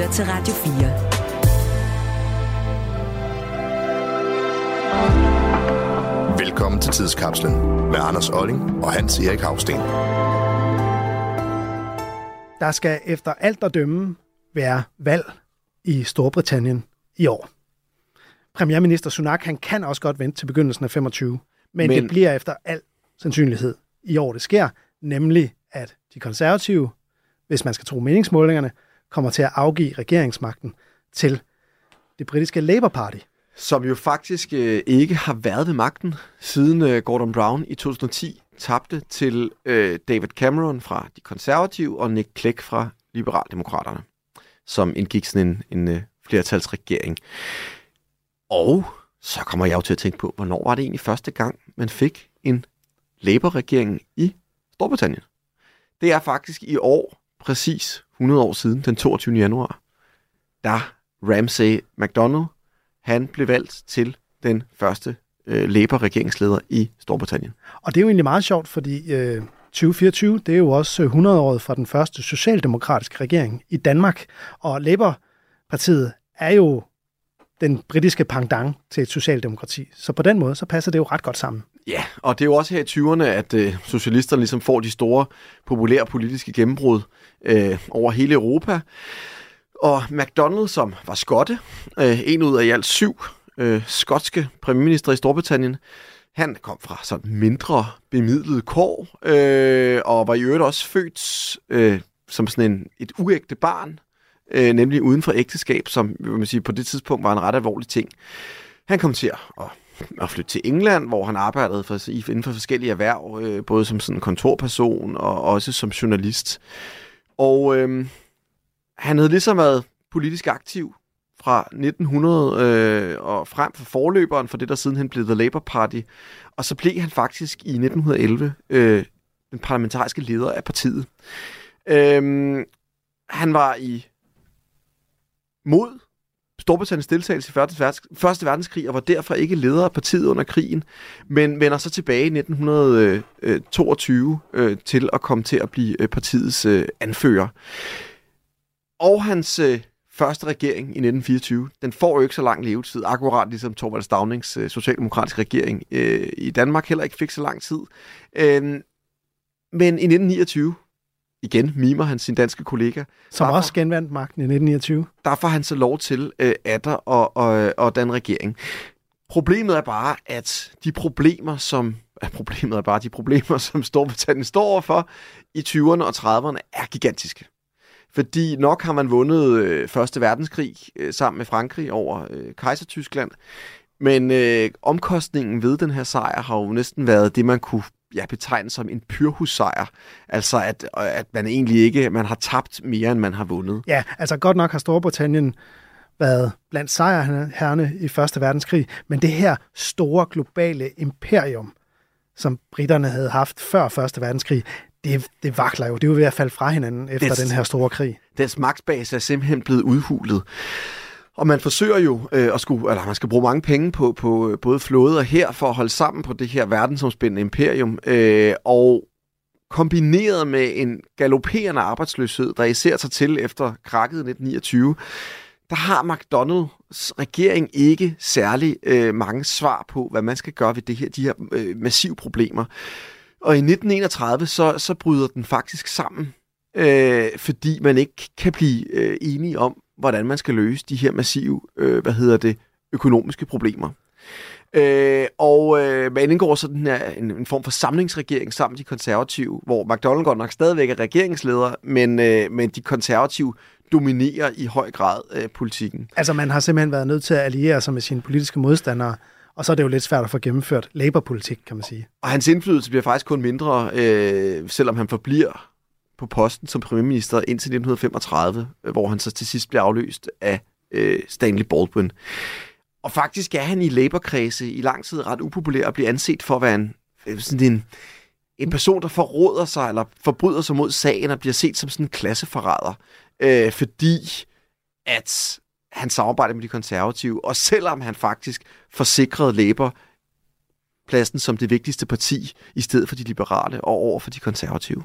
lytter til Radio 4. Velkommen til Tidskapslen med Anders Olling og Hans Erik Havsten. Der skal efter alt at dømme være valg i Storbritannien i år. Premierminister Sunak han kan også godt vente til begyndelsen af 25, men, men det bliver efter al sandsynlighed i år, det sker, nemlig at de konservative, hvis man skal tro meningsmålingerne, kommer til at afgive regeringsmagten til det britiske Labour Party. Som jo faktisk øh, ikke har været ved magten siden øh, Gordon Brown i 2010 tabte til øh, David Cameron fra de konservative og Nick Clegg fra Liberaldemokraterne, som indgik sådan en, en øh, flertalsregering. Og så kommer jeg jo til at tænke på, hvornår var det egentlig første gang, man fik en Labour-regering i Storbritannien? Det er faktisk i år, præcis 100 år siden, den 22. januar, da Ramsay MacDonald, han blev valgt til den første øh, Labour-regeringsleder i Storbritannien. Og det er jo egentlig meget sjovt, fordi øh, 2024, det er jo også 100-året fra den første socialdemokratiske regering i Danmark. Og Labour-partiet er jo den britiske pendant til et socialdemokrati. Så på den måde, så passer det jo ret godt sammen. Ja, og det er jo også her i 20'erne, at øh, socialisterne ligesom får de store populære politiske gennembrud øh, over hele Europa. Og MacDonald, som var skotte, øh, en ud af i alt syv øh, skotske premierminister i Storbritannien, han kom fra sådan mindre bemidlet kår, øh, og var i øvrigt også født øh, som sådan en, et uægte barn, øh, nemlig uden for ægteskab, som vil man sige, på det tidspunkt var en ret alvorlig ting. Han kom til at, at flytte til England, hvor han arbejdede for, inden for forskellige erhverv, øh, både som sådan kontorperson og også som journalist. Og øh, han havde ligesom været politisk aktiv fra 1900 øh, og frem for forløberen for det, der sidenhen blev The Labour Party. Og så blev han faktisk i 1911 øh, den parlamentariske leder af partiet. Øh, han var i mod Storbritanniens deltagelse i Første Verdenskrig, og var derfor ikke leder af partiet under krigen, men vender så tilbage i 1922 øh, øh, til at komme til at blive øh, partiets øh, anfører. Og hans øh, første regering i 1924, den får jo ikke så lang levetid, akkurat ligesom Torvald Stavnings øh, socialdemokratiske regering øh, i Danmark heller ikke fik så lang tid. Øh, men i 1929, igen mimer han sin danske kollega. Som derfor, også genvandt magten i 1929. Der får han så lov til øh, atter og, og, og den regering. Problemet er bare, at de problemer, som problemet er bare de problemer, som Storbritannien står overfor i 20'erne og 30'erne, er gigantiske. Fordi nok har man vundet øh, Første Verdenskrig øh, sammen med Frankrig over øh, Kejser-Tyskland, men øh, omkostningen ved den her sejr har jo næsten været det, man kunne ja, betegne som en pyrhussejr. Altså, at, at man egentlig ikke man har tabt mere, end man har vundet. Ja, altså godt nok har Storbritannien været blandt sejrherrene i Første Verdenskrig, men det her store globale imperium, som britterne havde haft før Første Verdenskrig, det, det vakler jo. Det er jo ved at falde fra hinanden efter dens, den her store krig. Dens magtbase er simpelthen blevet udhulet. Og man forsøger jo øh, at skulle, eller man skal bruge mange penge på, på øh, både flåde og her for at holde sammen på det her verdensomspændende imperium. Øh, og kombineret med en galopperende arbejdsløshed, der især tager til efter krakket i 1929, der har McDonald's regering ikke særlig øh, mange svar på, hvad man skal gøre ved det her, de her øh, massive problemer. Og i 1931, så, så bryder den faktisk sammen, øh, fordi man ikke kan blive øh, enige om, hvordan man skal løse de her massive, øh, hvad hedder det, økonomiske problemer. Øh, og øh, man indgår så den her, en, en form for samlingsregering sammen med de konservative, hvor McDonald godt nok stadigvæk er regeringsleder, men, øh, men de konservative dominerer i høj grad øh, politikken. Altså man har simpelthen været nødt til at alliere sig med sine politiske modstandere, og så er det jo lidt svært at få gennemført Labour-politik, kan man sige. Og hans indflydelse bliver faktisk kun mindre, øh, selvom han forbliver på posten som premierminister indtil 1935, øh, hvor han så til sidst blev afløst af øh, Stanley Baldwin. Og faktisk er han i Labour-kredse i lang tid ret upopulær og bliver anset for at være en, øh, sådan en, en person, der forråder sig eller forbryder sig mod sagen og bliver set som sådan en klasseforræder. Øh, fordi at han samarbejder med de konservative, og selvom han faktisk forsikrede Labour pladsen som det vigtigste parti, i stedet for de liberale og over for de konservative.